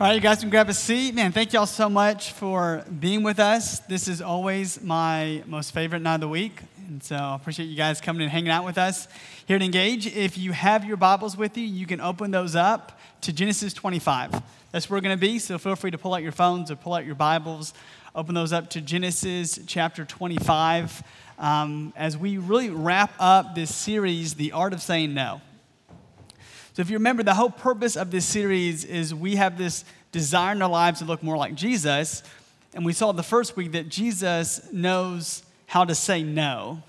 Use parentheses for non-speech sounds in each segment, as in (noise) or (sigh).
All right, you guys can grab a seat. Man, thank y'all so much for being with us. This is always my most favorite night of the week. And so I appreciate you guys coming and hanging out with us here at Engage. If you have your Bibles with you, you can open those up to Genesis 25. That's where we're going to be. So feel free to pull out your phones or pull out your Bibles, open those up to Genesis chapter 25 um, as we really wrap up this series, The Art of Saying No. So, if you remember, the whole purpose of this series is we have this desire in our lives to look more like Jesus. And we saw the first week that Jesus knows how to say no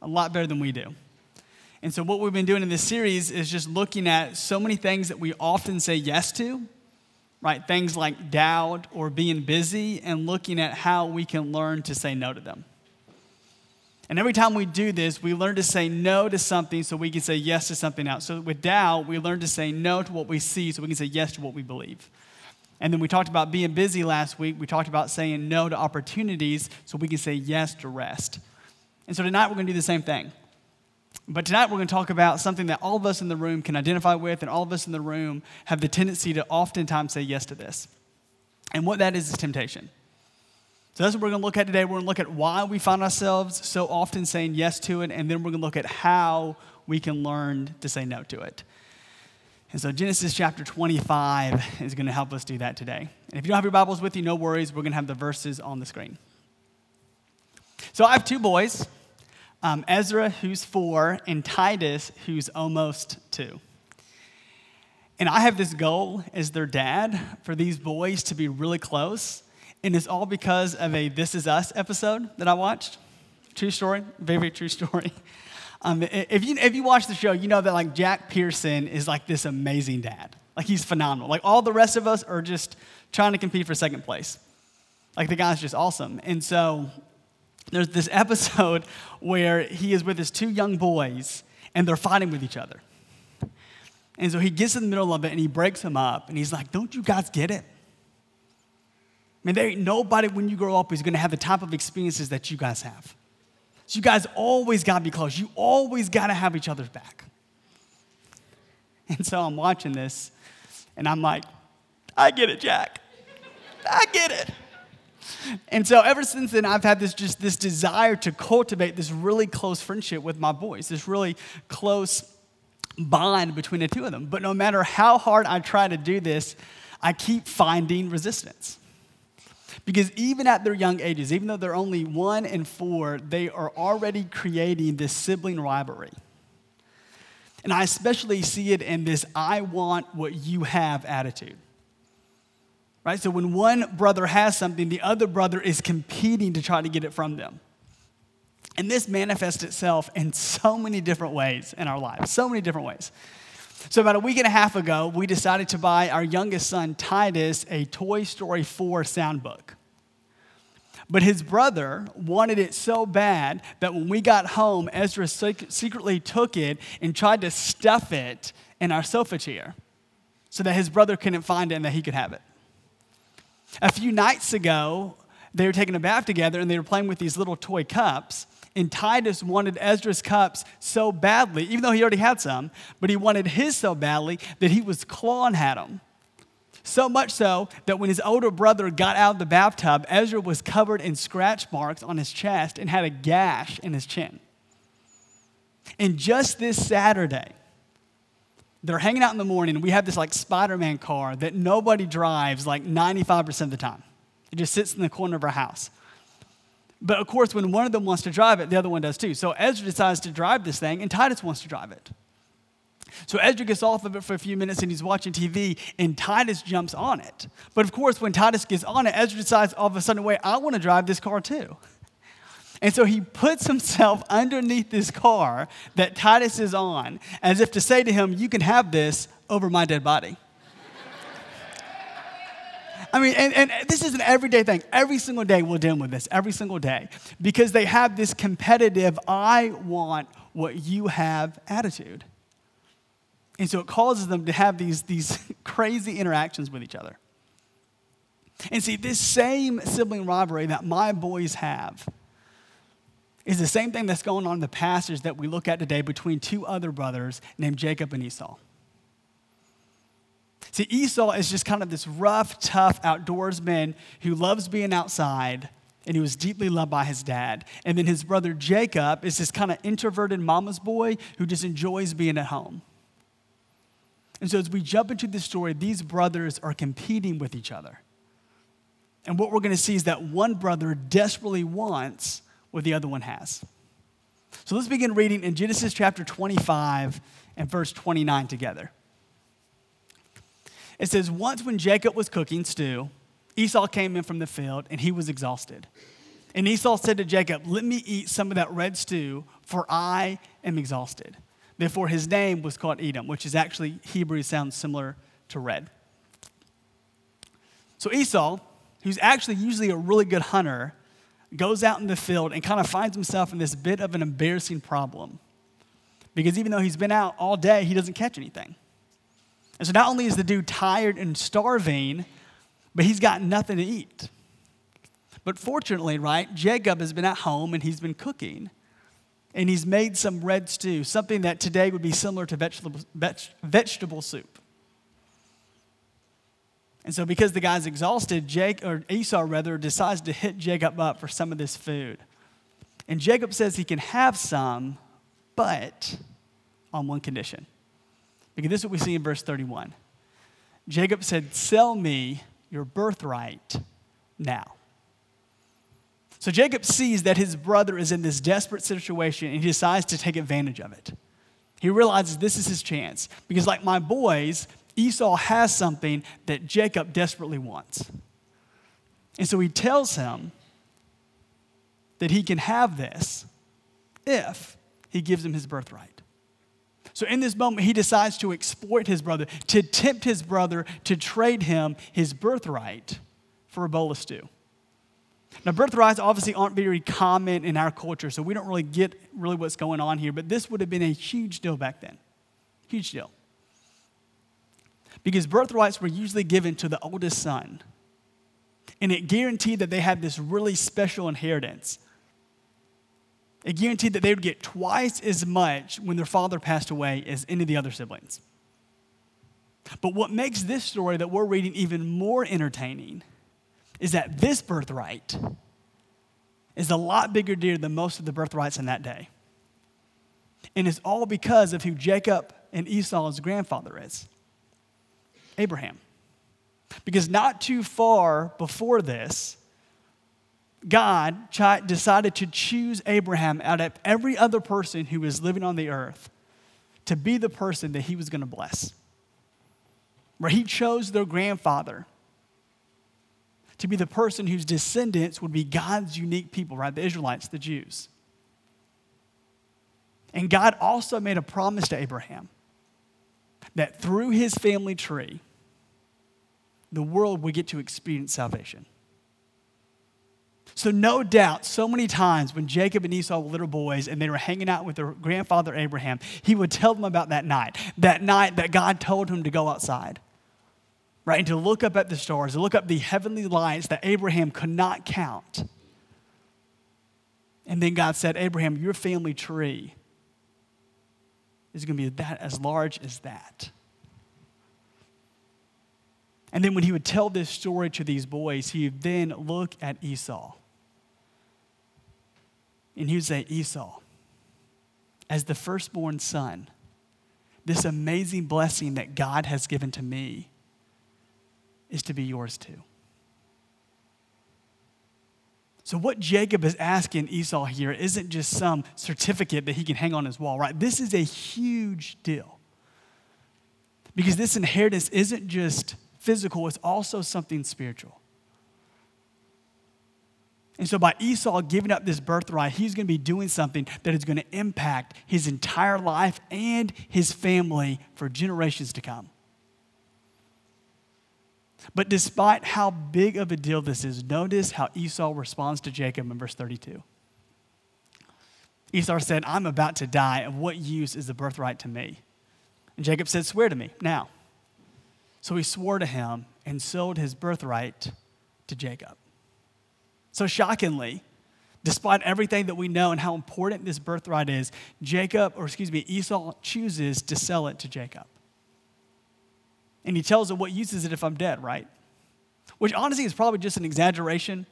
a lot better than we do. And so, what we've been doing in this series is just looking at so many things that we often say yes to, right? Things like doubt or being busy, and looking at how we can learn to say no to them. And every time we do this, we learn to say no to something so we can say yes to something else. So with doubt, we learn to say no to what we see so we can say yes to what we believe. And then we talked about being busy last week. We talked about saying no to opportunities so we can say yes to rest. And so tonight we're going to do the same thing. But tonight we're going to talk about something that all of us in the room can identify with, and all of us in the room have the tendency to oftentimes say yes to this. And what that is is temptation. So that's what we're going to look at today. We're going to look at why we find ourselves so often saying yes to it, and then we're going to look at how we can learn to say no to it. And so Genesis chapter 25 is going to help us do that today. And if you don't have your Bibles with you, no worries. We're going to have the verses on the screen. So I have two boys um, Ezra, who's four, and Titus, who's almost two. And I have this goal as their dad for these boys to be really close and it's all because of a This Is Us episode that I watched. True story, very, very true story. (laughs) Um, if, you, if you watch the show, you know that like Jack Pearson is like this amazing dad. Like he's phenomenal. Like all the rest of us are just trying to compete for second place. Like the guy's just awesome. And so there's this (laughs) episode where he is with his two young boys and they're fighting with each other. And so he gets in the middle of it and he breaks them up and he's like, Don't you guys get it? Mean, there ain't nobody when you grow up is gonna have the type of experiences that you guys have. So you guys always gotta be close. You always gotta have each other's back. And so I'm watching this, and I'm like, I get it, Jack. I get it. And so ever since then, I've had this just this desire to cultivate this really close friendship with my boys, this really close bond between the two of them. But no matter how hard I try to do this, I keep finding resistance. Because even at their young ages, even though they're only one and four, they are already creating this sibling rivalry. And I especially see it in this I want what you have attitude. Right? So when one brother has something, the other brother is competing to try to get it from them. And this manifests itself in so many different ways in our lives, so many different ways. So, about a week and a half ago, we decided to buy our youngest son, Titus, a Toy Story 4 sound book. But his brother wanted it so bad that when we got home, Ezra secretly took it and tried to stuff it in our sofa chair so that his brother couldn't find it and that he could have it. A few nights ago, they were taking a bath together and they were playing with these little toy cups. And Titus wanted Ezra's cups so badly, even though he already had some, but he wanted his so badly that he was clawing at them. So much so that when his older brother got out of the bathtub, Ezra was covered in scratch marks on his chest and had a gash in his chin. And just this Saturday, they're hanging out in the morning. We have this like Spider Man car that nobody drives like 95% of the time. It just sits in the corner of our house. But of course, when one of them wants to drive it, the other one does too. So Ezra decides to drive this thing, and Titus wants to drive it. So Ezra gets off of it for a few minutes and he's watching TV, and Titus jumps on it. But of course, when Titus gets on it, Ezra decides all of a sudden, wait, I want to drive this car too. (laughs) And so he puts himself underneath this car that Titus is on, as if to say to him, You can have this over my dead body. (laughs) I mean, and, and this is an everyday thing. Every single day we'll deal with this, every single day, because they have this competitive, I want what you have attitude. And so it causes them to have these, these (laughs) crazy interactions with each other. And see, this same sibling rivalry that my boys have is the same thing that's going on in the passage that we look at today between two other brothers named Jacob and Esau. See, Esau is just kind of this rough, tough outdoorsman who loves being outside and he was deeply loved by his dad. And then his brother Jacob is this kind of introverted mama's boy who just enjoys being at home. And so as we jump into this story, these brothers are competing with each other. And what we're going to see is that one brother desperately wants what the other one has. So let's begin reading in Genesis chapter 25 and verse 29 together. It says, Once when Jacob was cooking stew, Esau came in from the field and he was exhausted. And Esau said to Jacob, Let me eat some of that red stew, for I am exhausted. Therefore, his name was called Edom, which is actually Hebrew, sounds similar to red. So Esau, who's actually usually a really good hunter, goes out in the field and kind of finds himself in this bit of an embarrassing problem. Because even though he's been out all day, he doesn't catch anything. And so not only is the dude tired and starving, but he's got nothing to eat. But fortunately, right, Jacob has been at home and he's been cooking. And he's made some red stew, something that today would be similar to vegetable, vegetable soup. And so, because the guy's exhausted, Jake, or Esau rather, decides to hit Jacob up for some of this food. And Jacob says he can have some, but on one condition. Because this is what we see in verse 31. Jacob said, Sell me your birthright now. So Jacob sees that his brother is in this desperate situation and he decides to take advantage of it. He realizes this is his chance because, like my boys, Esau has something that Jacob desperately wants. And so he tells him that he can have this if he gives him his birthright. So in this moment, he decides to exploit his brother, to tempt his brother to trade him his birthright for a bowl of stew. Now, birthrights obviously aren't very common in our culture, so we don't really get really what's going on here, but this would have been a huge deal back then. Huge deal. Because birthrights were usually given to the oldest son, and it guaranteed that they had this really special inheritance it guaranteed that they would get twice as much when their father passed away as any of the other siblings. But what makes this story that we're reading even more entertaining is that this birthright is a lot bigger deal than most of the birthrights in that day. And it's all because of who Jacob and Esau's grandfather is Abraham. Because not too far before this, God decided to choose Abraham out of every other person who was living on the earth to be the person that he was going to bless. Where he chose their grandfather to be the person whose descendants would be God's unique people, right? The Israelites, the Jews. And God also made a promise to Abraham that through his family tree, the world would get to experience salvation. So, no doubt, so many times when Jacob and Esau were little boys and they were hanging out with their grandfather Abraham, he would tell them about that night, that night that God told him to go outside, right? And to look up at the stars, to look up the heavenly lights that Abraham could not count. And then God said, Abraham, your family tree is going to be that as large as that. And then when he would tell this story to these boys, he would then look at Esau and he would say, Esau, as the firstborn son, this amazing blessing that God has given to me is to be yours too. So, what Jacob is asking Esau here isn't just some certificate that he can hang on his wall, right? This is a huge deal. Because this inheritance isn't just physical, it's also something spiritual. And so, by Esau giving up this birthright, he's going to be doing something that is going to impact his entire life and his family for generations to come. But despite how big of a deal this is, notice how Esau responds to Jacob in verse 32. Esau said, I'm about to die. Of what use is the birthright to me? And Jacob said, Swear to me now. So he swore to him and sold his birthright to Jacob. So, shockingly, despite everything that we know and how important this birthright is, Jacob, or excuse me, Esau chooses to sell it to Jacob. And he tells her, What use is it if I'm dead, right? Which honestly is probably just an exaggeration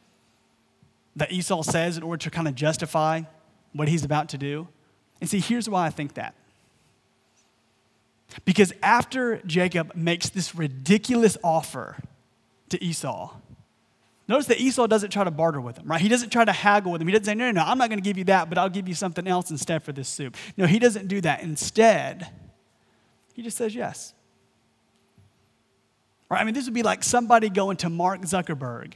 that Esau says in order to kind of justify what he's about to do. And see, here's why I think that. Because after Jacob makes this ridiculous offer to Esau, notice that Esau doesn't try to barter with him, right? He doesn't try to haggle with him. He doesn't say, no, no, no, I'm not going to give you that, but I'll give you something else instead for this soup. No, he doesn't do that. Instead, he just says yes. Right? I mean, this would be like somebody going to Mark Zuckerberg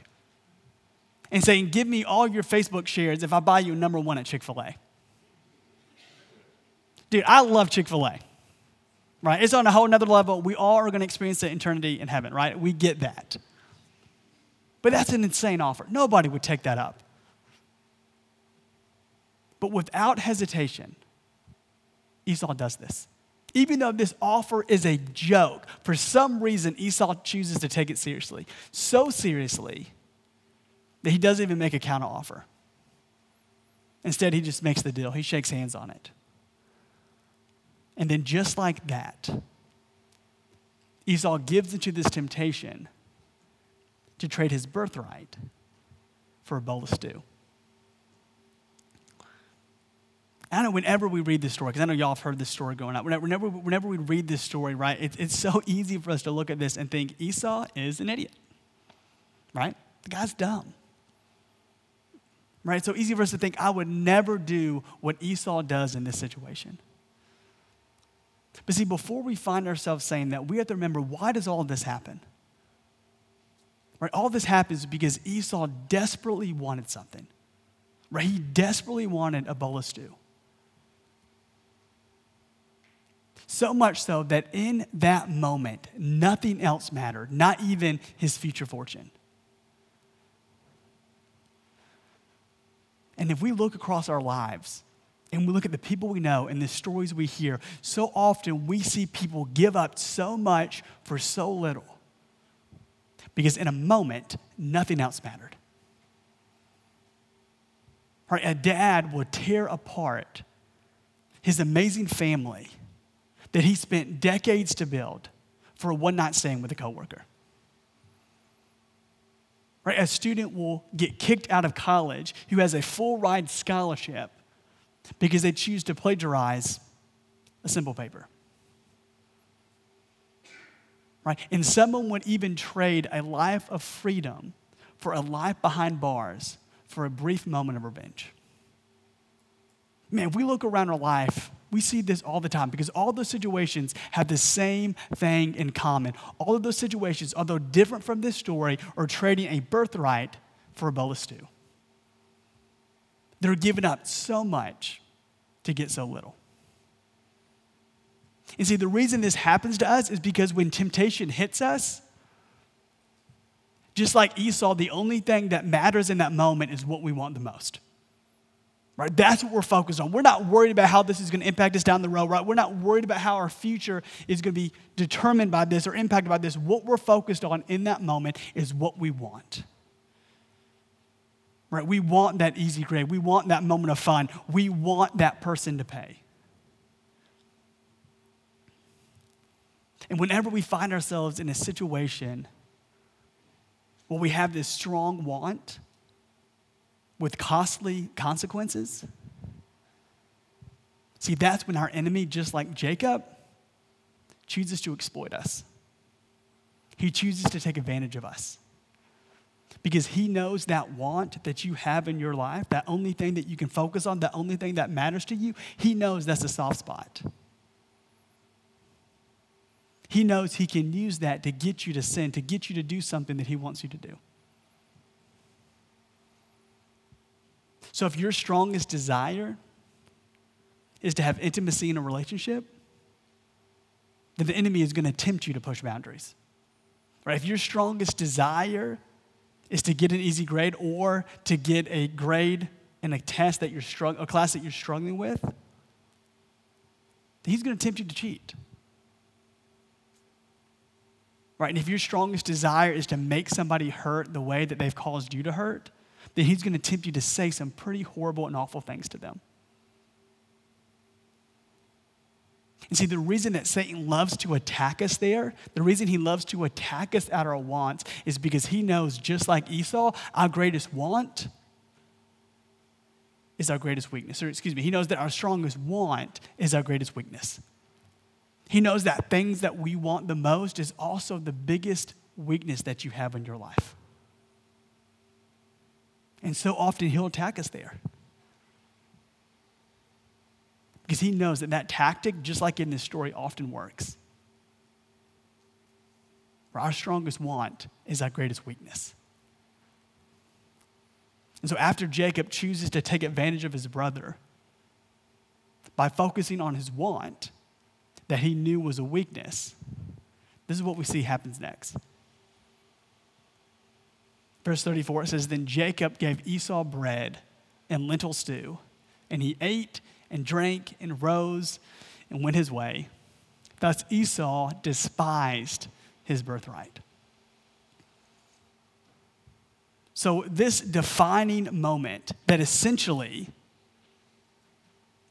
and saying, Give me all your Facebook shares if I buy you number one at Chick fil A. Dude, I love Chick fil A. Right? It's on a whole nother level. We all are going to experience the eternity in heaven, right? We get that. But that's an insane offer. Nobody would take that up. But without hesitation, Esau does this. Even though this offer is a joke, for some reason Esau chooses to take it seriously. So seriously that he doesn't even make a counteroffer. Instead, he just makes the deal, he shakes hands on it. And then, just like that, Esau gives into this temptation to trade his birthright for a bowl of stew. I know whenever we read this story, because I know y'all have heard this story going up, whenever, whenever, whenever we read this story, right, it, it's so (laughs) easy for us to look at this and think Esau is an idiot, right? The guy's dumb, right? So easy for us to think I would never do what Esau does in this situation. But see, before we find ourselves saying that, we have to remember why does all this happen? Right? All this happens because Esau desperately wanted something. Right? He desperately wanted a bowl of stew. So much so that in that moment, nothing else mattered, not even his future fortune. And if we look across our lives and we look at the people we know and the stories we hear, so often we see people give up so much for so little. Because in a moment, nothing else mattered. Right? A dad would tear apart his amazing family that he spent decades to build for a one night stand with a coworker. Right? A student will get kicked out of college who has a full ride scholarship because they choose to plagiarize a simple paper. Right? And someone would even trade a life of freedom for a life behind bars for a brief moment of revenge. Man, if we look around our life, we see this all the time because all those situations have the same thing in common. All of those situations, although different from this story, are trading a birthright for a bowl of stew. They're giving up so much to get so little. And see, the reason this happens to us is because when temptation hits us, just like Esau, the only thing that matters in that moment is what we want the most. Right? That's what we're focused on. We're not worried about how this is going to impact us down the road, right? We're not worried about how our future is going to be determined by this or impacted by this. What we're focused on in that moment is what we want. Right? We want that easy grade. We want that moment of fun. We want that person to pay. And whenever we find ourselves in a situation where we have this strong want, with costly consequences? See, that's when our enemy, just like Jacob, chooses to exploit us. He chooses to take advantage of us. Because he knows that want that you have in your life, that only thing that you can focus on, the only thing that matters to you, he knows that's a soft spot. He knows he can use that to get you to sin, to get you to do something that he wants you to do. So if your strongest desire is to have intimacy in a relationship, then the enemy is going to tempt you to push boundaries. Right? If your strongest desire is to get an easy grade or to get a grade in a test that you're struggling, a class that you're struggling with, he's going to tempt you to cheat. Right? And if your strongest desire is to make somebody hurt the way that they've caused you to hurt, then he's going to tempt you to say some pretty horrible and awful things to them. And see, the reason that Satan loves to attack us there, the reason he loves to attack us at our wants, is because he knows, just like Esau, our greatest want is our greatest weakness. Or, excuse me, he knows that our strongest want is our greatest weakness. He knows that things that we want the most is also the biggest weakness that you have in your life. And so often he'll attack us there. Because he knows that that tactic, just like in this story, often works. Our strongest want is our greatest weakness. And so after Jacob chooses to take advantage of his brother by focusing on his want that he knew was a weakness, this is what we see happens next. Verse 34 it says, Then Jacob gave Esau bread and lentil stew, and he ate and drank and rose and went his way. Thus Esau despised his birthright. So, this defining moment that essentially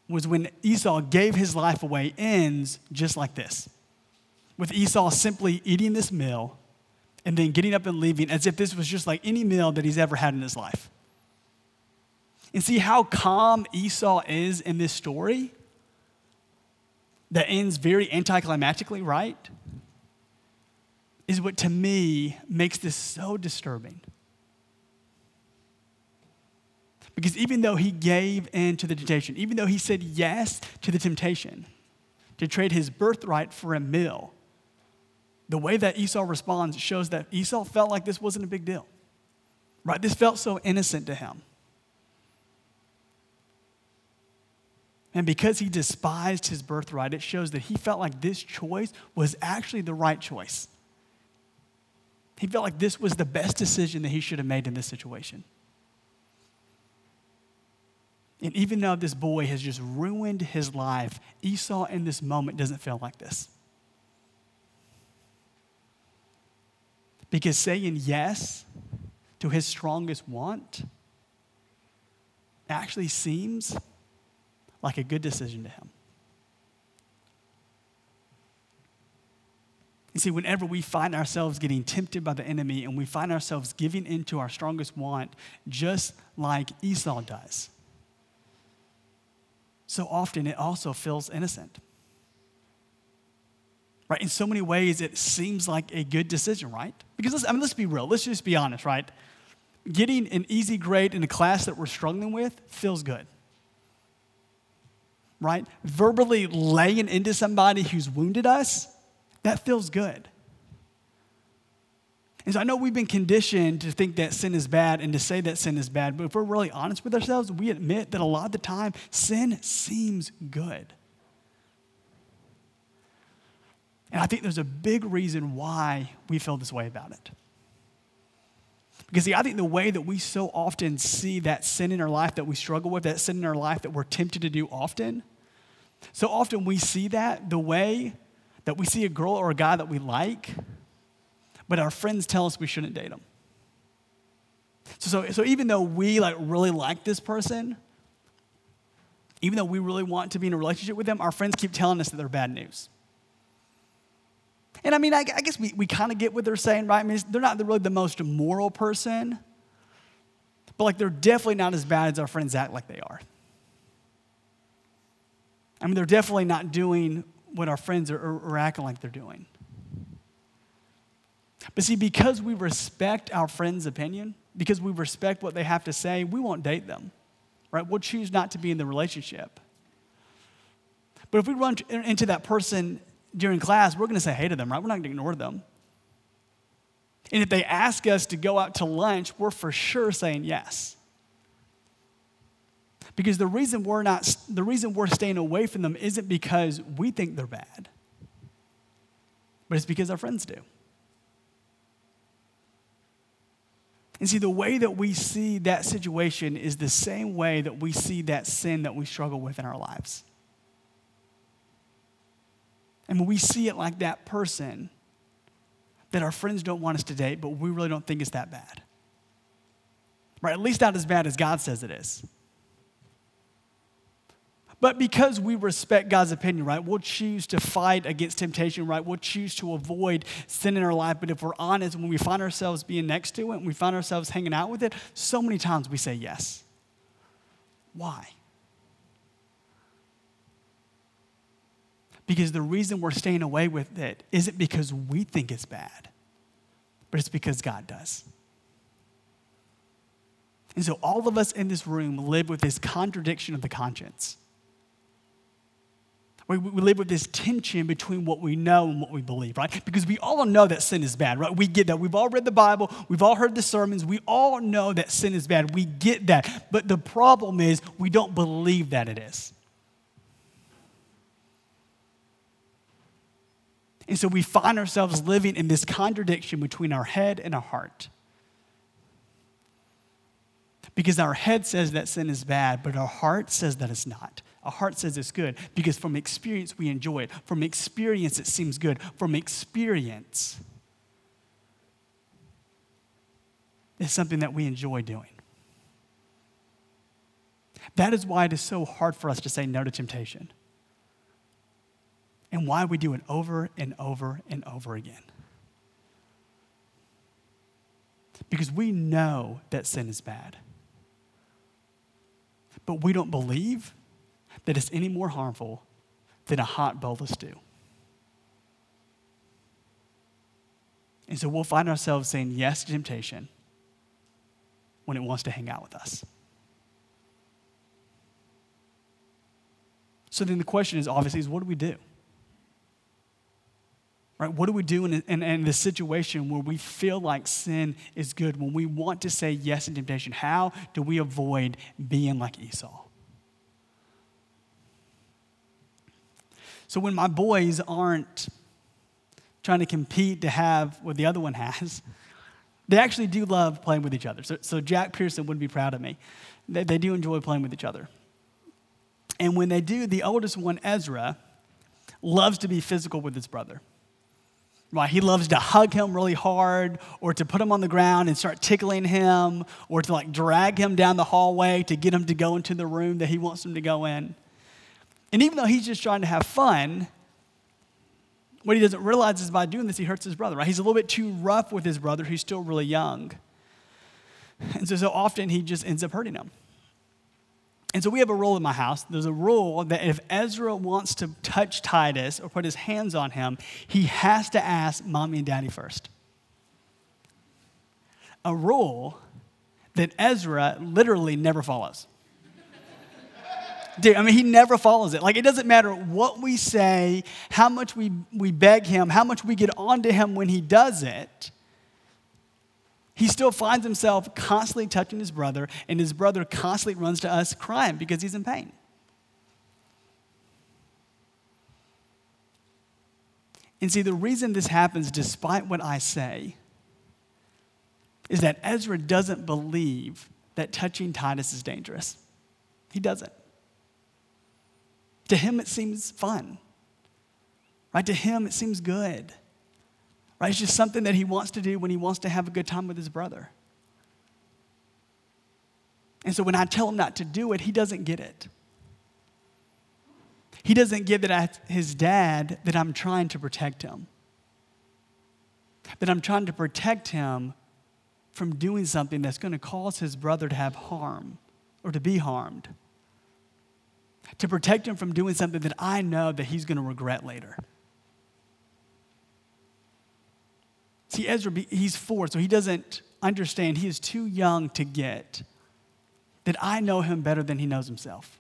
was when Esau gave his life away ends just like this with Esau simply eating this meal and then getting up and leaving as if this was just like any meal that he's ever had in his life. And see how calm Esau is in this story that ends very anticlimactically, right? Is what to me makes this so disturbing. Because even though he gave in to the temptation, even though he said yes to the temptation to trade his birthright for a meal, the way that Esau responds shows that Esau felt like this wasn't a big deal. Right? This felt so innocent to him. And because he despised his birthright, it shows that he felt like this choice was actually the right choice. He felt like this was the best decision that he should have made in this situation. And even though this boy has just ruined his life, Esau in this moment doesn't feel like this. Because saying yes to his strongest want actually seems like a good decision to him. You see, whenever we find ourselves getting tempted by the enemy and we find ourselves giving into our strongest want, just like Esau does, so often it also feels innocent. Right? In so many ways, it seems like a good decision, right? Because let's, I mean, let's be real. Let's just be honest, right? Getting an easy grade in a class that we're struggling with feels good right? Verbally laying into somebody who's wounded us, that feels good. And so I know we've been conditioned to think that sin is bad and to say that sin is bad, but if we're really honest with ourselves, we admit that a lot of the time sin seems good. And I think there's a big reason why we feel this way about it. Because, see, I think the way that we so often see that sin in our life that we struggle with, that sin in our life that we're tempted to do often, so often we see that the way that we see a girl or a guy that we like, but our friends tell us we shouldn't date them. So, so, so even though we like really like this person, even though we really want to be in a relationship with them, our friends keep telling us that they're bad news. And I mean, I, I guess we, we kind of get what they're saying, right? I mean, they're not really the most moral person, but like they're definitely not as bad as our friends act like they are. I mean, they're definitely not doing what our friends are, are, are acting like they're doing. But see, because we respect our friends' opinion, because we respect what they have to say, we won't date them, right? We'll choose not to be in the relationship. But if we run into that person during class, we're going to say hey to them, right? We're not going to ignore them. And if they ask us to go out to lunch, we're for sure saying yes. Because the reason we're not the reason we're staying away from them isn't because we think they're bad. But it's because our friends do. And see, the way that we see that situation is the same way that we see that sin that we struggle with in our lives. And when we see it like that person that our friends don't want us to date, but we really don't think it's that bad. Right? At least not as bad as God says it is. But because we respect God's opinion, right, we'll choose to fight against temptation, right? We'll choose to avoid sin in our life. But if we're honest, when we find ourselves being next to it, and we find ourselves hanging out with it, so many times we say yes. Why? Because the reason we're staying away with it isn't because we think it's bad, but it's because God does. And so all of us in this room live with this contradiction of the conscience. We, we live with this tension between what we know and what we believe, right? Because we all know that sin is bad, right? We get that. We've all read the Bible, we've all heard the sermons, we all know that sin is bad. We get that. But the problem is we don't believe that it is. And so we find ourselves living in this contradiction between our head and our heart. Because our head says that sin is bad, but our heart says that it's not. Our heart says it's good because from experience we enjoy it. From experience it seems good. From experience it's something that we enjoy doing. That is why it is so hard for us to say no to temptation. And why we do it over and over and over again. Because we know that sin is bad. But we don't believe that it's any more harmful than a hot bowl of stew. And so we'll find ourselves saying yes to temptation when it wants to hang out with us. So then the question is obviously is what do we do? Right? What do we do in, in, in this situation where we feel like sin is good, when we want to say yes to temptation? How do we avoid being like Esau? So when my boys aren't trying to compete to have what the other one has, (laughs) they actually do love playing with each other. So, so Jack Pearson wouldn't be proud of me. They, they do enjoy playing with each other. And when they do, the oldest one, Ezra, loves to be physical with his brother. Right? He loves to hug him really hard or to put him on the ground and start tickling him or to like drag him down the hallway to get him to go into the room that he wants him to go in. And even though he's just trying to have fun, what he doesn't realize is by doing this, he hurts his brother, right? He's a little bit too rough with his brother who's still really young. And so, so often he just ends up hurting him. And so we have a rule in my house. There's a rule that if Ezra wants to touch Titus or put his hands on him, he has to ask mommy and daddy first. A rule that Ezra literally never follows. Dude, I mean, he never follows it. Like, it doesn't matter what we say, how much we, we beg him, how much we get onto him when he does it. He still finds himself constantly touching his brother, and his brother constantly runs to us crying because he's in pain. And see, the reason this happens, despite what I say, is that Ezra doesn't believe that touching Titus is dangerous. He doesn't. To him, it seems fun. Right? To him, it seems good. Right? It's just something that he wants to do when he wants to have a good time with his brother. And so when I tell him not to do it, he doesn't get it. He doesn't get that as his dad that I'm trying to protect him. That I'm trying to protect him from doing something that's going to cause his brother to have harm or to be harmed to protect him from doing something that I know that he's going to regret later. See, Ezra, he's four, so he doesn't understand. He is too young to get that I know him better than he knows himself.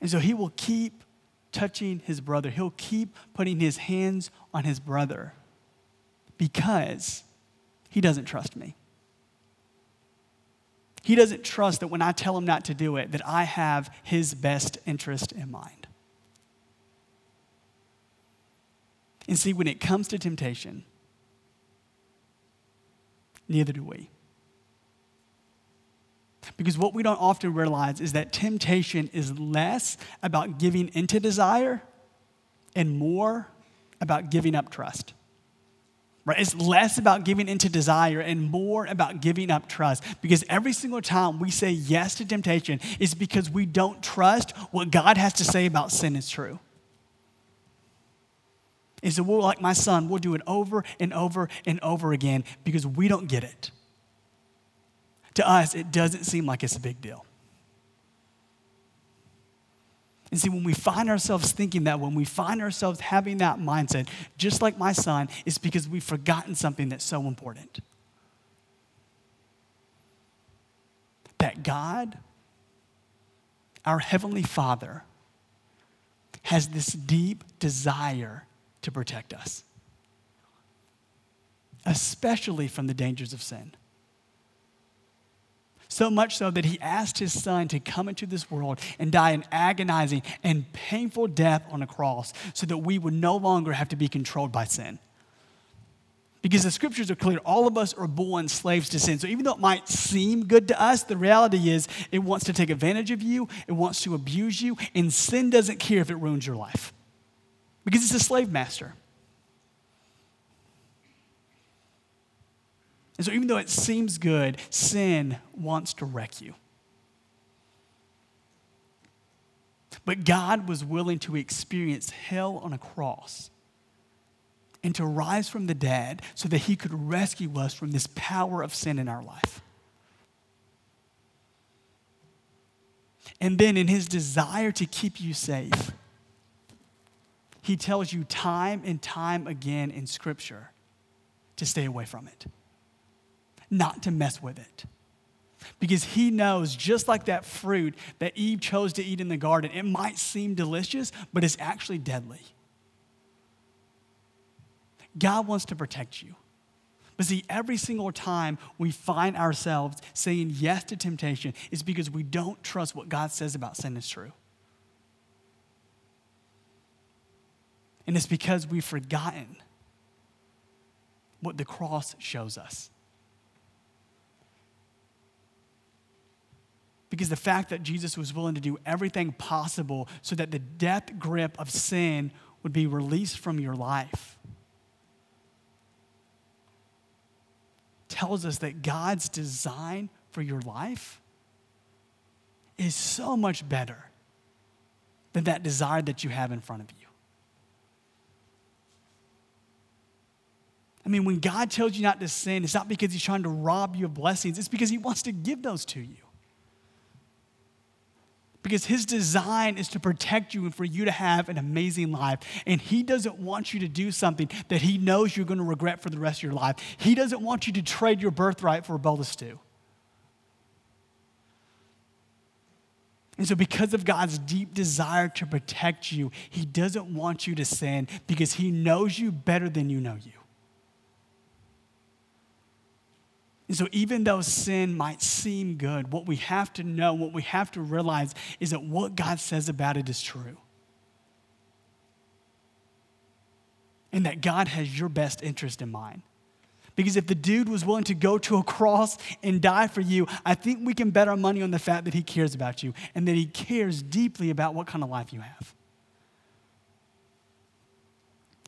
And so he will keep touching his brother, he'll keep putting his hands on his brother because he doesn't trust me. He doesn't trust that when I tell him not to do it, that I have his best interest in mind. And see, when it comes to temptation, neither do we. Because what we don't often realize is that temptation is less about giving into desire and more about giving up trust. Right? It's less about giving into desire and more about giving up trust. Because every single time we say yes to temptation is because we don't trust what God has to say about sin is true. And so we're like my son, we'll do it over and over and over again because we don't get it. To us, it doesn't seem like it's a big deal. And see, when we find ourselves thinking that, when we find ourselves having that mindset, just like my son, it's because we've forgotten something that's so important. That God, our Heavenly Father, has this deep desire to protect us, especially from the dangers of sin. So much so that he asked his son to come into this world and die an agonizing and painful death on a cross so that we would no longer have to be controlled by sin. Because the scriptures are clear, all of us are born slaves to sin. So even though it might seem good to us, the reality is it wants to take advantage of you, it wants to abuse you, and sin doesn't care if it ruins your life because it's a slave master. And so, even though it seems good, sin wants to wreck you. But God was willing to experience hell on a cross and to rise from the dead so that he could rescue us from this power of sin in our life. And then, in his desire to keep you safe, he tells you time and time again in Scripture to stay away from it not to mess with it. Because he knows, just like that fruit that Eve chose to eat in the garden, it might seem delicious, but it's actually deadly. God wants to protect you. But see, every single time we find ourselves saying yes to temptation, is because we don't trust what God says about sin is true. And it's because we've forgotten what the cross shows us. Because the fact that Jesus was willing to do everything possible so that the death grip of sin would be released from your life tells us that God's design for your life is so much better than that desire that you have in front of you. I mean, when God tells you not to sin, it's not because He's trying to rob you of blessings, it's because He wants to give those to you because his design is to protect you and for you to have an amazing life. And he doesn't want you to do something that he knows you're going to regret for the rest of your life. He doesn't want you to trade your birthright for a bowl of stew. And so, because of God's deep desire to protect you, He doesn't want you to sin because He knows you better than you know you. And so, even though sin might seem good, what we have to know, what we have to realize is that what God says about it is true. And that God has your best interest in mind. Because if the dude was willing to go to a cross and die for you, I think we can bet our money on the fact that he cares about you and that he cares deeply about what kind of life you have.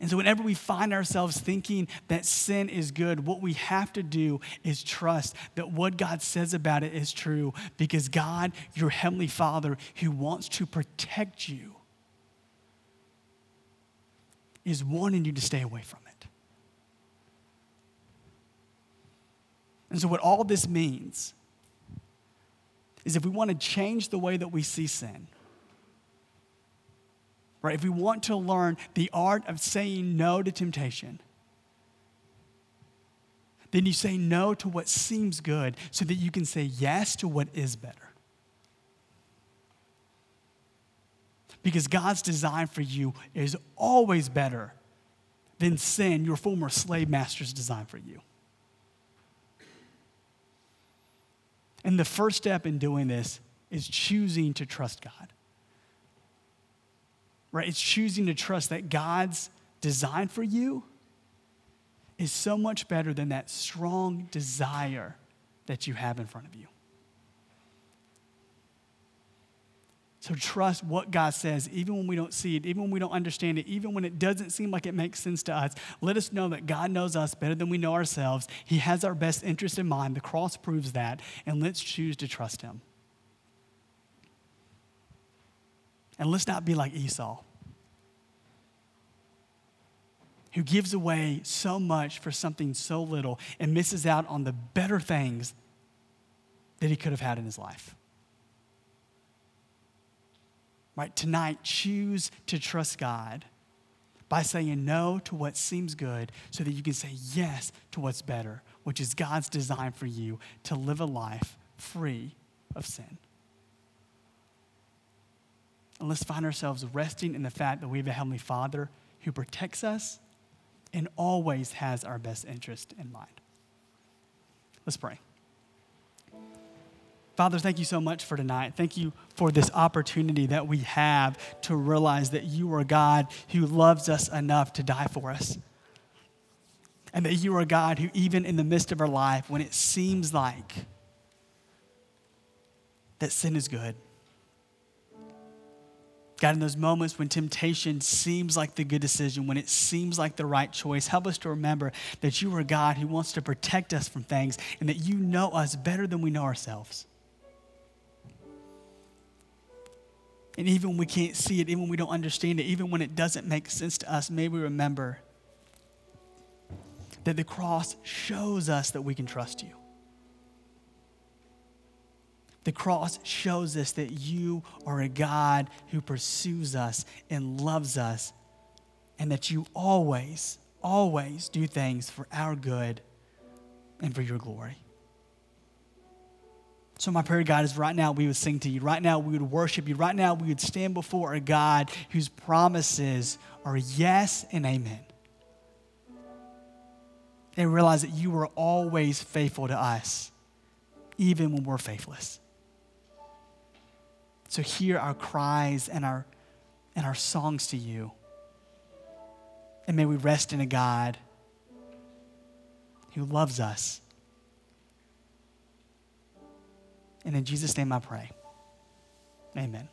And so, whenever we find ourselves thinking that sin is good, what we have to do is trust that what God says about it is true because God, your Heavenly Father, who wants to protect you, is wanting you to stay away from it. And so, what all this means is if we want to change the way that we see sin, right? If we want to learn the art of saying no to temptation, then you say no to what seems good so that you can say yes to what is better. Because God's design for you is always better than sin, your former slave master's design for you. And the first step in doing this is choosing to trust God right? It's choosing to trust that God's design for you is so much better than that strong desire that you have in front of you. So trust what God says, even when we don't see it, even when we don't understand it, even when it doesn't seem like it makes sense to us. Let us know that God knows us better than we know ourselves. He has our best interest in mind. The cross proves that. And let's choose to trust Him. And let's not be like Esau, who gives away so much for something so little and misses out on the better things that he could have had in his life. Right? Tonight, choose to trust God by saying no to what seems good so that you can say yes to what's better, which is God's design for you to live a life free of sin. And let's find ourselves resting in the fact that we have a Heavenly Father who protects us and always has our best interest in mind. Let's pray. Father, thank you so much for tonight. Thank you for this opportunity that we have to realize that you are God who loves us enough to die for us. And that you are God who, even in the midst of our life, when it seems like that sin is good, God, in those moments when temptation seems like the good decision, when it seems like the right choice, help us to remember that you are God who wants to protect us from things and that you know us better than we know ourselves. And even when we can't see it, even when we don't understand it, even when it doesn't make sense to us, may we remember that the cross shows us that we can trust you. The cross shows us that you are a God who pursues us and loves us, and that you always, always do things for our good and for your glory. So, my prayer, God, is right now we would sing to you. Right now we would worship you. Right now we would stand before a God whose promises are yes and amen. And realize that you are always faithful to us, even when we're faithless. So, hear our cries and our, and our songs to you. And may we rest in a God who loves us And in Jesus' name I pray. Amen.